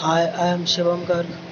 Hi, I am Shivam Garg.